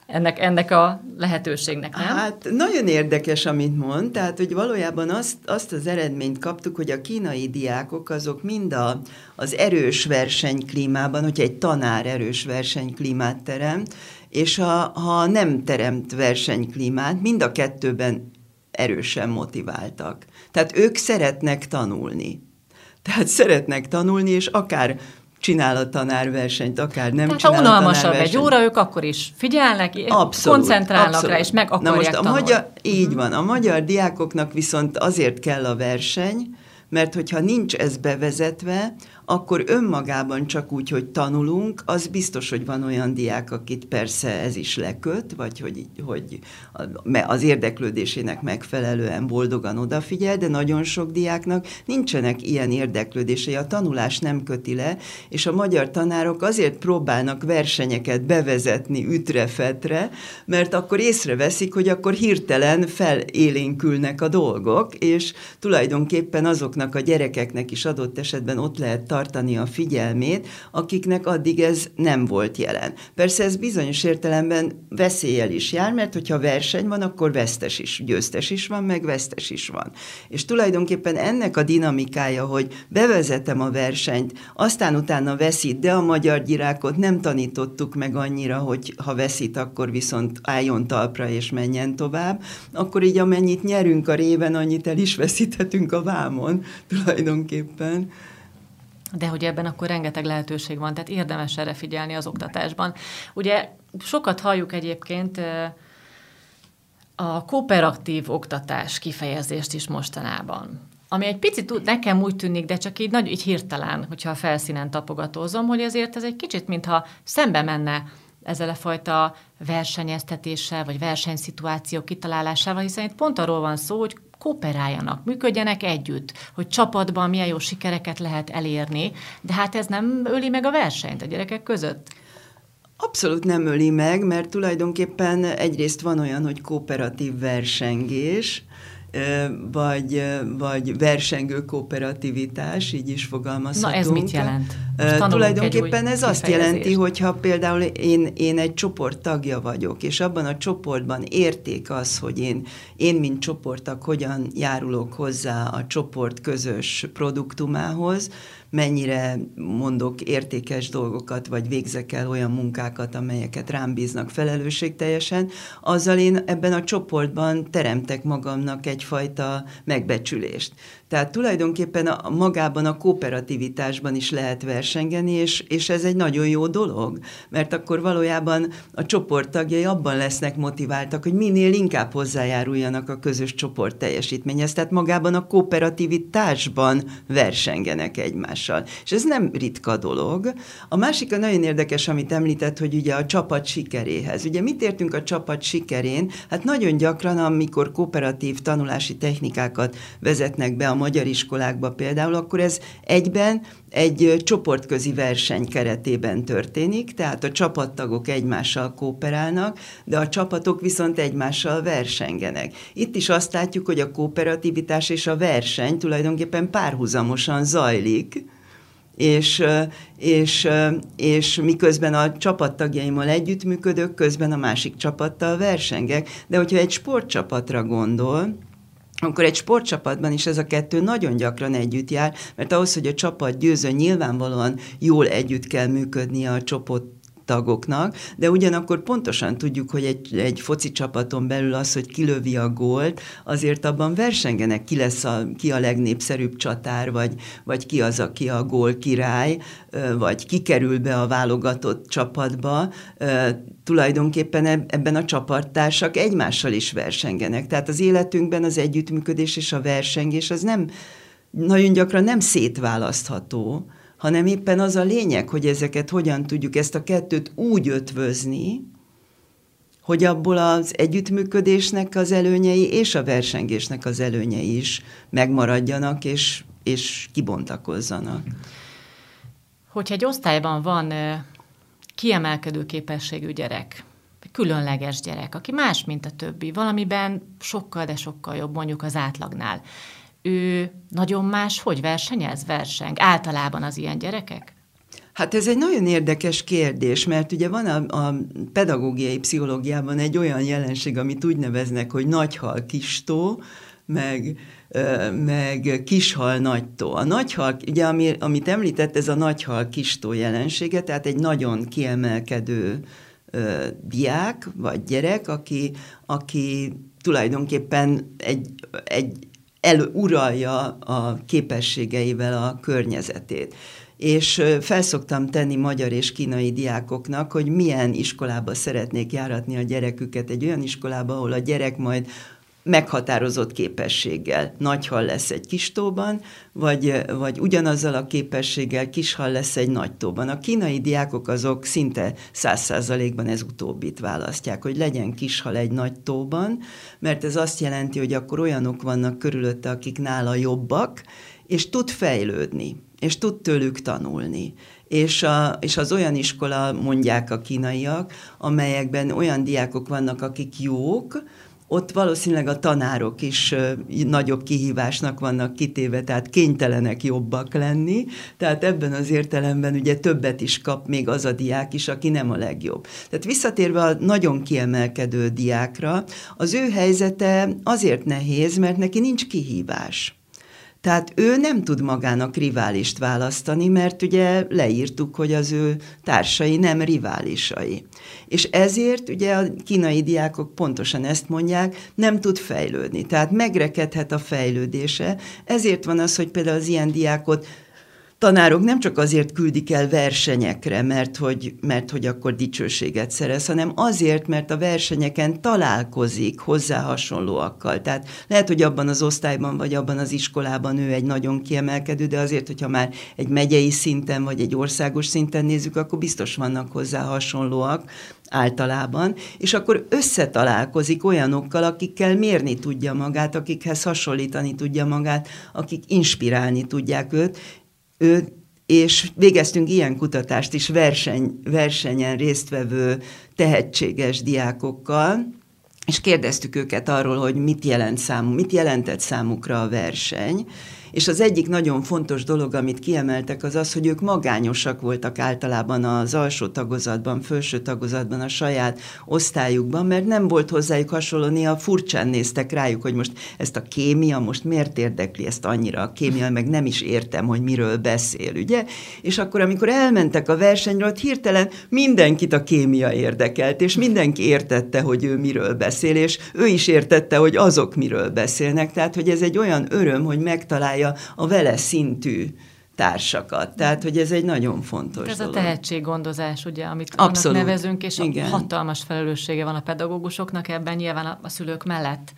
ennek, ennek a lehetőségnek, nem? Hát nagyon érdekes, amit mond, tehát hogy valójában azt, azt az eredményt kaptuk, hogy a kínai diákok azok mind a, az erős versenyklímában, hogyha egy tanár erős versenyklímát teremt, és ha, ha nem teremt versenyklímát, mind a kettőben erősen motiváltak. Tehát ők szeretnek tanulni. Tehát szeretnek tanulni, és akár csinál a tanárversenyt, akár nem Tehát csinál ha unalmasabb egy óra, ők akkor is figyelnek, abszolút, koncentrálnak abszolút. rá, és meg akarják Na most a tanulni. magyar, Így uh-huh. van, a magyar diákoknak viszont azért kell a verseny, mert hogyha nincs ez bevezetve, akkor önmagában csak úgy, hogy tanulunk, az biztos, hogy van olyan diák, akit persze ez is leköt, vagy hogy, hogy az érdeklődésének megfelelően boldogan odafigyel, de nagyon sok diáknak nincsenek ilyen érdeklődései, a tanulás nem köti le, és a magyar tanárok azért próbálnak versenyeket bevezetni ütre-fetre, mert akkor észreveszik, hogy akkor hirtelen felélénkülnek a dolgok, és tulajdonképpen azoknak a gyerekeknek is adott esetben ott lehet tartani a figyelmét, akiknek addig ez nem volt jelen. Persze ez bizonyos értelemben veszélyel is jár, mert hogyha verseny van, akkor vesztes is, győztes is van, meg vesztes is van. És tulajdonképpen ennek a dinamikája, hogy bevezetem a versenyt, aztán utána veszít, de a magyar gyírákot nem tanítottuk meg annyira, hogy ha veszít, akkor viszont álljon talpra és menjen tovább, akkor így amennyit nyerünk a réven, annyit el is veszíthetünk a vámon tulajdonképpen de hogy ebben akkor rengeteg lehetőség van, tehát érdemes erre figyelni az oktatásban. Ugye sokat halljuk egyébként a kooperatív oktatás kifejezést is mostanában. Ami egy picit nekem úgy tűnik, de csak így nagy, így hirtelen, hogyha a felszínen tapogatózom, hogy azért ez egy kicsit, mintha szembe menne ezzel a fajta versenyeztetéssel, vagy versenyszituáció kitalálásával, hiszen itt pont arról van szó, hogy kooperáljanak, működjenek együtt, hogy csapatban milyen jó sikereket lehet elérni, de hát ez nem öli meg a versenyt a gyerekek között. Abszolút nem öli meg, mert tulajdonképpen egyrészt van olyan, hogy kooperatív versengés, vagy, vagy versengő kooperativitás, így is fogalmazhatunk. Na ez mit jelent? Uh, tulajdonképpen ez azt jelenti, hogy ha például én, én egy csoport tagja vagyok, és abban a csoportban érték az, hogy én, én mint csoporttag hogyan járulok hozzá a csoport közös produktumához, mennyire mondok értékes dolgokat, vagy végzek el olyan munkákat, amelyeket rám bíznak felelősségteljesen, azzal én ebben a csoportban teremtek magamnak egyfajta megbecsülést. Tehát tulajdonképpen a, magában a kooperativitásban is lehet versengeni, és, és ez egy nagyon jó dolog, mert akkor valójában a csoporttagjai abban lesznek motiváltak, hogy minél inkább hozzájáruljanak a közös csoport teljesítményhez. Tehát magában a kooperativitásban versengenek egymással. És ez nem ritka dolog. A másik a nagyon érdekes, amit említett, hogy ugye a csapat sikeréhez. Ugye mit értünk a csapat sikerén? Hát nagyon gyakran, amikor kooperatív tanulási technikákat vezetnek be a magyar iskolákban például, akkor ez egyben egy csoportközi verseny keretében történik, tehát a csapattagok egymással kooperálnak, de a csapatok viszont egymással versengenek. Itt is azt látjuk, hogy a kooperativitás és a verseny tulajdonképpen párhuzamosan zajlik, és, és, és miközben a csapattagjaimmal együttműködök, közben a másik csapattal versengek. De hogyha egy sportcsapatra gondol, akkor egy sportcsapatban is ez a kettő nagyon gyakran együtt jár, mert ahhoz, hogy a csapat győzön, nyilvánvalóan jól együtt kell működnie a csoport tagoknak, de ugyanakkor pontosan tudjuk, hogy egy, egy foci csapaton belül az, hogy kilövi a gólt, azért abban versengenek, ki lesz a, ki a legnépszerűbb csatár, vagy, vagy ki az, aki a gól király, vagy ki kerül be a válogatott csapatba. Tulajdonképpen ebben a csapattársak egymással is versengenek. Tehát az életünkben az együttműködés és a versengés az nem, nagyon gyakran nem szétválasztható, hanem éppen az a lényeg, hogy ezeket hogyan tudjuk ezt a kettőt úgy ötvözni, hogy abból az együttműködésnek az előnyei és a versengésnek az előnyei is megmaradjanak és, és kibontakozzanak. Hogyha egy osztályban van kiemelkedő képességű gyerek, különleges gyerek, aki más, mint a többi, valamiben sokkal, de sokkal jobb mondjuk az átlagnál ő nagyon más, hogy versenyez, verseng? Általában az ilyen gyerekek? Hát ez egy nagyon érdekes kérdés, mert ugye van a, a pedagógiai pszichológiában egy olyan jelenség, amit úgy neveznek, hogy nagyhal kistó, meg, meg kishal nagytó. A nagyhal, ugye ami, amit említett, ez a nagyhal kistó jelensége, tehát egy nagyon kiemelkedő ö, diák vagy gyerek, aki, aki tulajdonképpen egy, egy eluralja a képességeivel a környezetét. És felszoktam tenni magyar és kínai diákoknak, hogy milyen iskolába szeretnék járatni a gyereküket. Egy olyan iskolába, ahol a gyerek majd meghatározott képességgel. Nagy hal lesz egy kis tóban, vagy, vagy ugyanazzal a képességgel kis hal lesz egy nagy tóban. A kínai diákok azok szinte száz százalékban ez utóbbit választják, hogy legyen kis hal egy nagy tóban, mert ez azt jelenti, hogy akkor olyanok vannak körülötte, akik nála jobbak, és tud fejlődni, és tud tőlük tanulni és, a, és az olyan iskola, mondják a kínaiak, amelyekben olyan diákok vannak, akik jók, ott valószínűleg a tanárok is nagyobb kihívásnak vannak kitéve, tehát kénytelenek jobbak lenni, tehát ebben az értelemben ugye többet is kap még az a diák is, aki nem a legjobb. Tehát visszatérve a nagyon kiemelkedő diákra, az ő helyzete azért nehéz, mert neki nincs kihívás. Tehát ő nem tud magának riválist választani, mert ugye leírtuk, hogy az ő társai nem riválisai. És ezért ugye a kínai diákok pontosan ezt mondják, nem tud fejlődni. Tehát megrekedhet a fejlődése. Ezért van az, hogy például az ilyen diákot tanárok nem csak azért küldik el versenyekre, mert hogy, mert hogy akkor dicsőséget szerez, hanem azért, mert a versenyeken találkozik hozzá hasonlóakkal. Tehát lehet, hogy abban az osztályban vagy abban az iskolában ő egy nagyon kiemelkedő, de azért, hogyha már egy megyei szinten vagy egy országos szinten nézzük, akkor biztos vannak hozzá hasonlóak általában, és akkor összetalálkozik olyanokkal, akikkel mérni tudja magát, akikhez hasonlítani tudja magát, akik inspirálni tudják őt, és végeztünk ilyen kutatást is verseny, versenyen résztvevő tehetséges diákokkal, és kérdeztük őket arról, hogy mit jelent számú, mit jelentett számukra a verseny, és az egyik nagyon fontos dolog, amit kiemeltek, az az, hogy ők magányosak voltak általában az alsó tagozatban, felső tagozatban, a saját osztályukban, mert nem volt hozzájuk hasonló, néha furcsán néztek rájuk, hogy most ezt a kémia, most miért érdekli ezt annyira a kémia, meg nem is értem, hogy miről beszél, ugye? És akkor, amikor elmentek a versenyről, ott hirtelen mindenkit a kémia érdekelt, és mindenki értette, hogy ő miről beszél, és ő is értette, hogy azok miről beszélnek, tehát, hogy ez egy olyan öröm, hogy megtalálja találja a vele szintű társakat. Tehát, hogy ez egy nagyon fontos Ez dolog. a tehetséggondozás, ugye, amit Abszolút. annak nevezünk, és Igen. a hatalmas felelőssége van a pedagógusoknak ebben nyilván a, a szülők mellett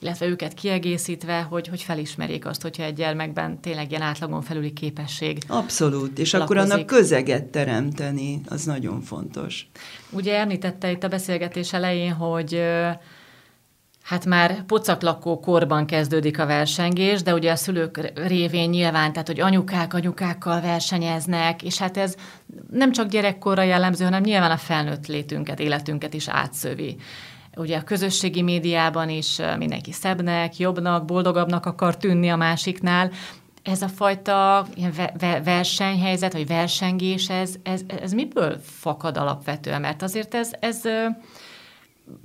illetve őket kiegészítve, hogy, hogy felismerjék azt, hogyha egy gyermekben tényleg ilyen átlagon felüli képesség. Abszolút, és lakozik. akkor annak közeget teremteni, az nagyon fontos. Ugye említette itt a beszélgetés elején, hogy Hát már pocaklakó korban kezdődik a versengés, de ugye a szülők révén nyilván, tehát hogy anyukák anyukákkal versenyeznek, és hát ez nem csak gyerekkorra jellemző, hanem nyilván a felnőtt létünket, életünket is átszövi. Ugye a közösségi médiában is mindenki szebbnek, jobbnak, boldogabbnak akar tűnni a másiknál, ez a fajta ilyen versenyhelyzet, vagy versengés, ez, ez, ez miből fakad alapvetően? Mert azért ez, ez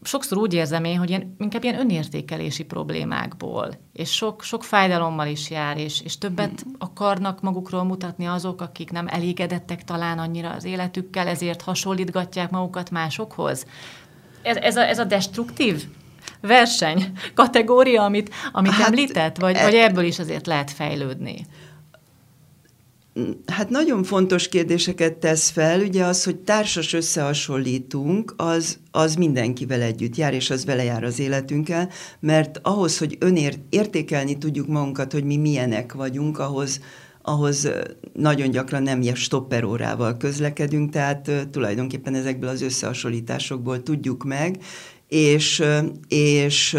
sokszor úgy érzem én, hogy ilyen, inkább ilyen önértékelési problémákból, és sok, sok fájdalommal is jár, és, és többet hmm. akarnak magukról mutatni azok, akik nem elégedettek talán annyira az életükkel, ezért hasonlítgatják magukat másokhoz. Ez, ez, a, ez a destruktív verseny kategória, amit, amit hát, említett, vagy, e... vagy ebből is azért lehet fejlődni? Hát nagyon fontos kérdéseket tesz fel, ugye az, hogy társas összehasonlítunk, az, az mindenkivel együtt jár, és az vele jár az életünkkel, mert ahhoz, hogy önértékelni tudjuk magunkat, hogy mi milyenek vagyunk, ahhoz, ahhoz nagyon gyakran nem ilyen stopperórával közlekedünk, tehát tulajdonképpen ezekből az összehasonlításokból tudjuk meg, és, és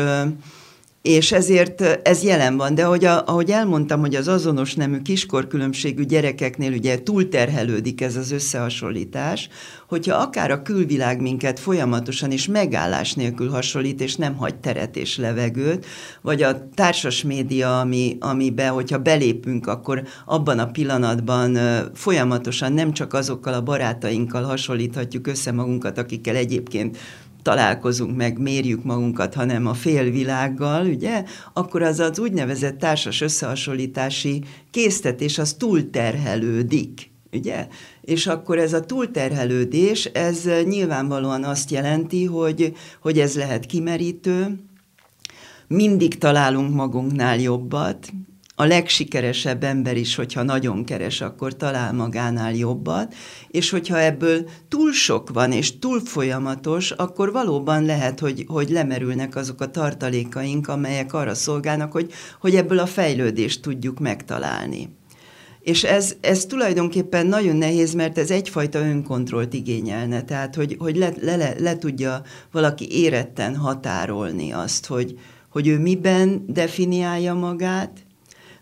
és ezért ez jelen van. De ahogy, a, ahogy elmondtam, hogy az azonos nemű kiskorkülönbségű gyerekeknél ugye túlterhelődik ez az összehasonlítás, hogyha akár a külvilág minket folyamatosan és megállás nélkül hasonlít, és nem hagy teret és levegőt, vagy a társas média, ami, amibe, hogyha belépünk, akkor abban a pillanatban folyamatosan nem csak azokkal a barátainkkal hasonlíthatjuk össze magunkat, akikkel egyébként találkozunk meg, mérjük magunkat, hanem a félvilággal, ugye, akkor az az úgynevezett társas összehasonlítási késztetés az túlterhelődik. Ugye? És akkor ez a túlterhelődés, ez nyilvánvalóan azt jelenti, hogy, hogy ez lehet kimerítő, mindig találunk magunknál jobbat, a legsikeresebb ember is, hogyha nagyon keres, akkor talál magánál jobbat, és hogyha ebből túl sok van, és túl folyamatos, akkor valóban lehet, hogy, hogy lemerülnek azok a tartalékaink, amelyek arra szolgálnak, hogy, hogy ebből a fejlődést tudjuk megtalálni. És ez, ez tulajdonképpen nagyon nehéz, mert ez egyfajta önkontrollt igényelne, tehát hogy, hogy le, le, le, tudja valaki éretten határolni azt, hogy, hogy ő miben definiálja magát,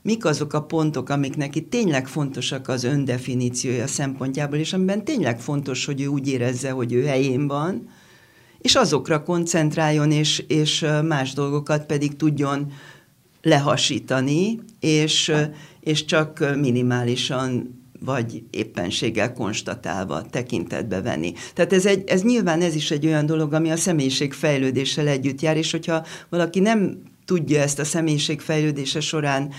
mik azok a pontok, amik neki tényleg fontosak az öndefiníciója szempontjából, és amiben tényleg fontos, hogy ő úgy érezze, hogy ő helyén van, és azokra koncentráljon, és, és más dolgokat pedig tudjon lehasítani, és, és csak minimálisan vagy éppenséggel konstatálva tekintetbe venni. Tehát ez, egy, ez nyilván ez is egy olyan dolog, ami a személyiség fejlődéssel együtt jár, és hogyha valaki nem tudja ezt a személyiség fejlődése során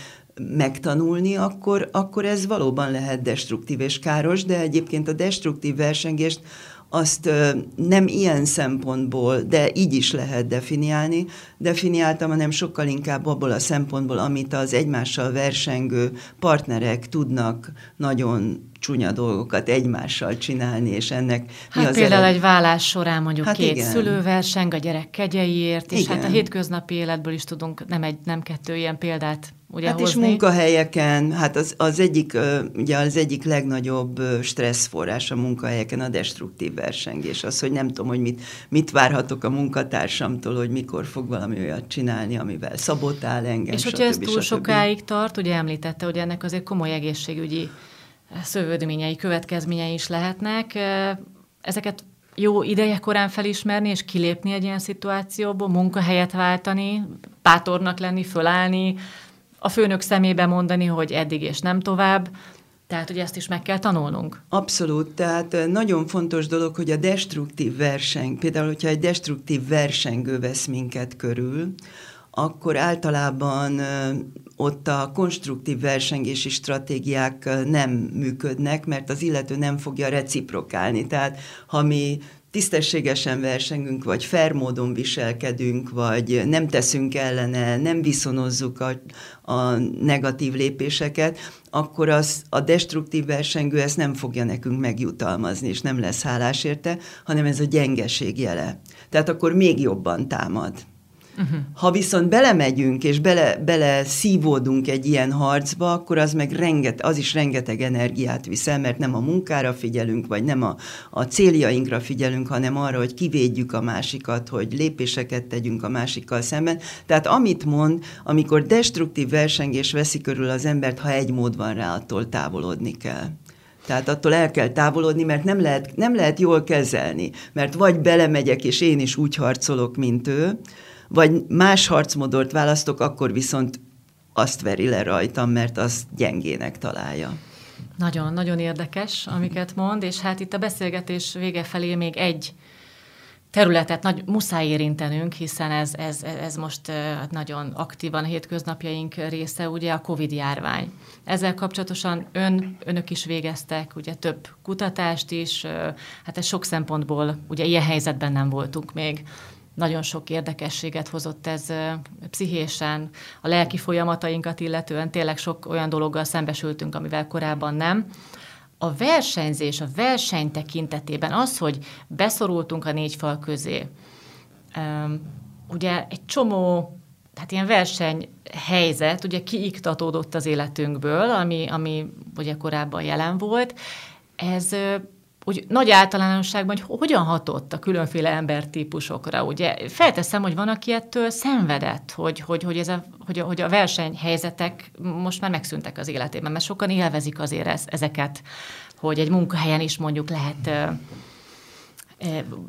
megtanulni, akkor, akkor ez valóban lehet destruktív és káros, de egyébként a destruktív versengést azt nem ilyen szempontból, de így is lehet definiálni. Definiáltam, hanem sokkal inkább abból a szempontból, amit az egymással versengő partnerek tudnak nagyon csúnya dolgokat egymással csinálni, és ennek hát mi az például ered... egy vállás során mondjuk hát két igen. szülő verseng a gyerek kegyeiért, és igen. hát a hétköznapi életből is tudunk nem egy, nem kettő ilyen példát ugye hát hozni. és munkahelyeken, hát az, az, egyik, ugye az egyik legnagyobb stresszforrás a munkahelyeken a destruktív versengés. Az, hogy nem tudom, hogy mit, mit várhatok a munkatársamtól, hogy mikor fog valami olyat csinálni, amivel szabotál engem, És hogyha ez túl sokáig tart, ugye említette, hogy ennek azért komoly egészségügyi szövődményei, következményei is lehetnek. Ezeket jó ideje korán felismerni és kilépni egy ilyen szituációból, munkahelyet váltani, bátornak lenni, fölállni, a főnök szemébe mondani, hogy eddig és nem tovább, tehát, hogy ezt is meg kell tanulnunk. Abszolút, tehát nagyon fontos dolog, hogy a destruktív verseny, például, hogyha egy destruktív versengő vesz minket körül, akkor általában ott a konstruktív versengési stratégiák nem működnek, mert az illető nem fogja reciprokálni. Tehát ha mi tisztességesen versengünk, vagy fair viselkedünk, vagy nem teszünk ellene, nem viszonozzuk a, a negatív lépéseket, akkor az, a destruktív versengő ezt nem fogja nekünk megjutalmazni, és nem lesz hálás érte, hanem ez a gyengeség jele. Tehát akkor még jobban támad. Uh-huh. Ha viszont belemegyünk, és bele, bele szívódunk egy ilyen harcba, akkor az meg renget, az is rengeteg energiát viszel, mert nem a munkára figyelünk, vagy nem a, a céljainkra figyelünk, hanem arra, hogy kivédjük a másikat, hogy lépéseket tegyünk a másikkal szemben. Tehát amit mond, amikor destruktív versengés veszi körül az embert, ha egy mód van rá, attól távolodni kell. Tehát attól el kell távolodni, mert nem lehet, nem lehet jól kezelni. Mert vagy belemegyek, és én is úgy harcolok, mint ő, vagy más harcmodort választok, akkor viszont azt veri le rajtam, mert azt gyengének találja. Nagyon, nagyon érdekes, amiket mond, és hát itt a beszélgetés vége felé még egy területet nagy, muszáj érintenünk, hiszen ez, ez, ez most nagyon aktívan a hétköznapjaink része, ugye a Covid járvány. Ezzel kapcsolatosan ön, önök is végeztek, ugye több kutatást is, hát ez sok szempontból, ugye ilyen helyzetben nem voltunk még. Nagyon sok érdekességet hozott ez pszichésen, a lelki folyamatainkat illetően tényleg sok olyan dologgal szembesültünk, amivel korábban nem a versenyzés, a verseny tekintetében az, hogy beszorultunk a négy fal közé, ugye egy csomó hát ilyen versenyhelyzet ugye kiiktatódott az életünkből, ami, ami ugye korábban jelen volt. Ez úgy nagy általánosságban, hogy hogyan hatott a különféle embertípusokra. Ugye felteszem, hogy van, aki ettől szenvedett, hogy, hogy, hogy, ez a, hogy, a, hogy a versenyhelyzetek most már megszűntek az életében, mert sokan élvezik azért ez, ezeket, hogy egy munkahelyen is mondjuk lehet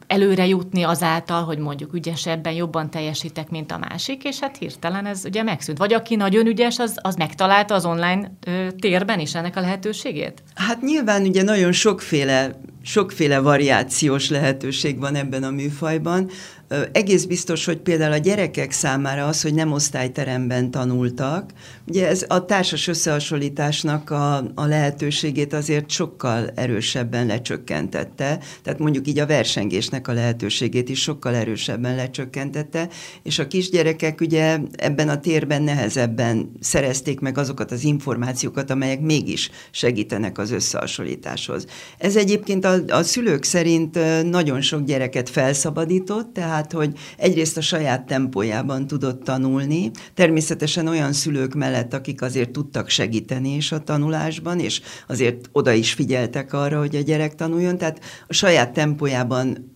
előre jutni azáltal, hogy mondjuk ügyesebben, jobban teljesítek, mint a másik, és hát hirtelen ez ugye megszűnt. Vagy aki nagyon ügyes, az, az megtalálta az online térben is ennek a lehetőségét? Hát nyilván ugye nagyon sokféle, sokféle variációs lehetőség van ebben a műfajban. Egész biztos, hogy például a gyerekek számára az, hogy nem osztályteremben tanultak, ugye ez a társas összehasonlításnak a, a lehetőségét azért sokkal erősebben lecsökkentette, tehát mondjuk így a versengésnek a lehetőségét is sokkal erősebben lecsökkentette, és a kisgyerekek ugye ebben a térben nehezebben szerezték meg azokat az információkat, amelyek mégis segítenek az összehasonlításhoz. Ez egyébként a, a szülők szerint nagyon sok gyereket felszabadított, tehát hogy egyrészt a saját tempójában tudott tanulni, természetesen olyan szülők mellett, akik azért tudtak segíteni is a tanulásban, és azért oda is figyeltek arra, hogy a gyerek tanuljon, tehát a saját tempójában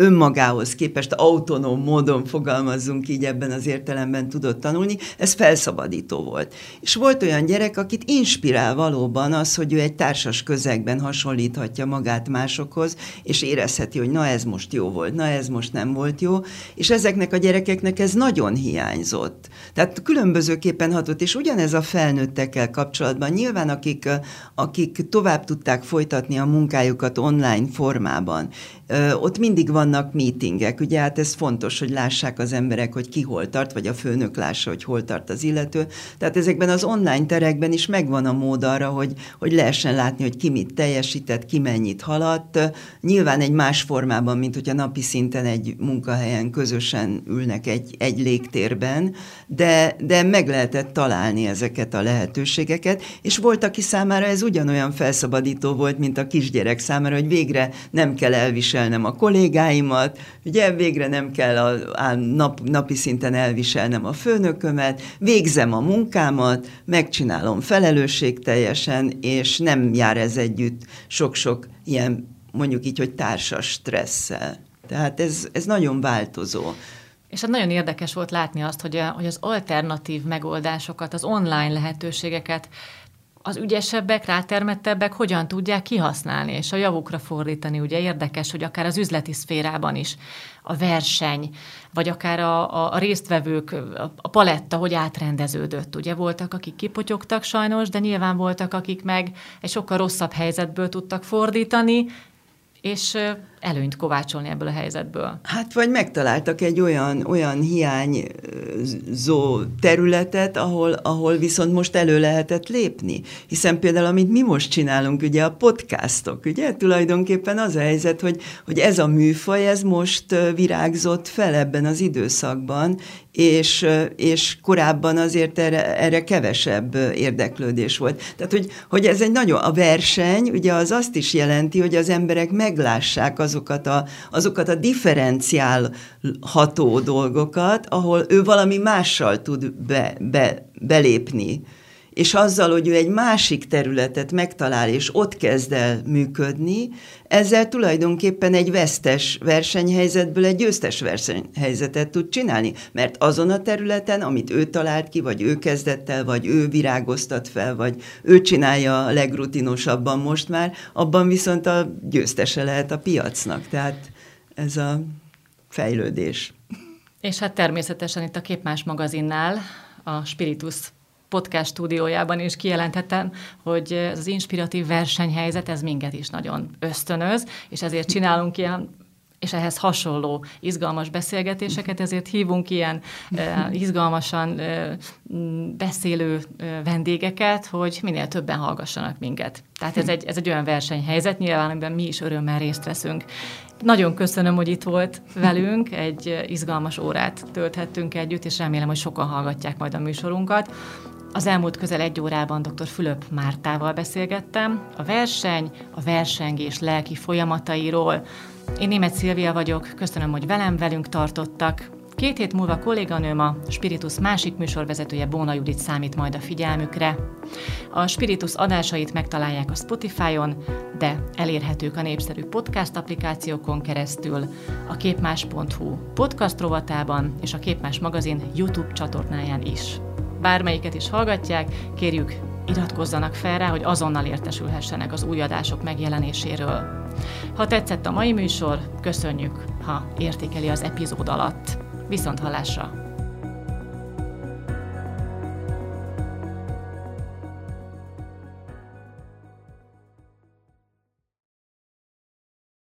önmagához képest autonóm módon fogalmazzunk így ebben az értelemben tudott tanulni, ez felszabadító volt. És volt olyan gyerek, akit inspirál valóban az, hogy ő egy társas közegben hasonlíthatja magát másokhoz, és érezheti, hogy na ez most jó volt, na ez most nem volt jó, és ezeknek a gyerekeknek ez nagyon hiányzott. Tehát különbözőképpen hatott, és ugyanez a felnőttekkel kapcsolatban, nyilván akik, akik tovább tudták folytatni a munkájukat online formában, ott mindig vannak meetingek, ugye hát ez fontos, hogy lássák az emberek, hogy ki hol tart, vagy a főnök lássa, hogy hol tart az illető. Tehát ezekben az online terekben is megvan a mód arra, hogy, hogy lehessen látni, hogy ki mit teljesített, ki mennyit haladt. Nyilván egy más formában, mint hogyha napi szinten egy munkahelyen közösen ülnek egy, egy légtérben, de, de meg lehetett találni ezeket a lehetőségeket, és volt, aki számára ez ugyanolyan felszabadító volt, mint a kisgyerek számára, hogy végre nem kell elviselnem a kollégáimat, ugye végre nem kell a, a nap, napi szinten elviselnem a főnökömet, végzem a munkámat, megcsinálom felelősségteljesen, és nem jár ez együtt sok-sok ilyen mondjuk így, hogy társas stresszel. Tehát ez, ez nagyon változó. És hát nagyon érdekes volt látni azt, hogy, hogy az alternatív megoldásokat, az online lehetőségeket az ügyesebbek, rátermettebbek hogyan tudják kihasználni és a javukra fordítani. Ugye érdekes, hogy akár az üzleti szférában is a verseny, vagy akár a, a, résztvevők, a paletta, hogy átrendeződött. Ugye voltak, akik kipotyogtak sajnos, de nyilván voltak, akik meg egy sokkal rosszabb helyzetből tudtak fordítani, és előnyt kovácsolni ebből a helyzetből. Hát vagy megtaláltak egy olyan, olyan hiányzó területet, ahol, ahol viszont most elő lehetett lépni. Hiszen például, amit mi most csinálunk, ugye a podcastok, ugye tulajdonképpen az a helyzet, hogy, hogy ez a műfaj, ez most virágzott fel ebben az időszakban, és, és korábban azért erre, erre kevesebb érdeklődés volt. Tehát, hogy, hogy ez egy nagyon, a verseny, ugye az azt is jelenti, hogy az emberek meglássák az azokat a, azokat a differenciálható dolgokat, ahol ő valami mással tud be, be, belépni és azzal, hogy ő egy másik területet megtalál, és ott kezd el működni, ezzel tulajdonképpen egy vesztes versenyhelyzetből egy győztes versenyhelyzetet tud csinálni, mert azon a területen, amit ő talált ki, vagy ő kezdett el, vagy ő virágoztat fel, vagy ő csinálja a legrutinosabban most már, abban viszont a győztese lehet a piacnak. Tehát ez a fejlődés. És hát természetesen itt a Képmás magazinnál a Spiritus podcast stúdiójában is kijelentettem, hogy az inspiratív versenyhelyzet, ez minket is nagyon ösztönöz, és ezért csinálunk ilyen és ehhez hasonló izgalmas beszélgetéseket, ezért hívunk ilyen uh, izgalmasan uh, beszélő uh, vendégeket, hogy minél többen hallgassanak minket. Tehát ez egy, ez egy olyan versenyhelyzet, nyilván, amiben mi is örömmel részt veszünk. Nagyon köszönöm, hogy itt volt velünk, egy izgalmas órát tölthettünk együtt, és remélem, hogy sokan hallgatják majd a műsorunkat. Az elmúlt közel egy órában dr. Fülöp Mártával beszélgettem a verseny, a versengés lelki folyamatairól. Én német Szilvia vagyok, köszönöm, hogy velem, velünk tartottak. Két hét múlva kolléganőm a Spiritus másik műsorvezetője Bóna Judit számít majd a figyelmükre. A Spiritus adásait megtalálják a Spotify-on, de elérhetők a népszerű podcast applikációkon keresztül, a képmás.hu podcast rovatában és a Képmás magazin YouTube csatornáján is bármelyiket is hallgatják, kérjük iratkozzanak fel rá, hogy azonnal értesülhessenek az új adások megjelenéséről. Ha tetszett a mai műsor, köszönjük, ha értékeli az epizód alatt. Viszont hallásra!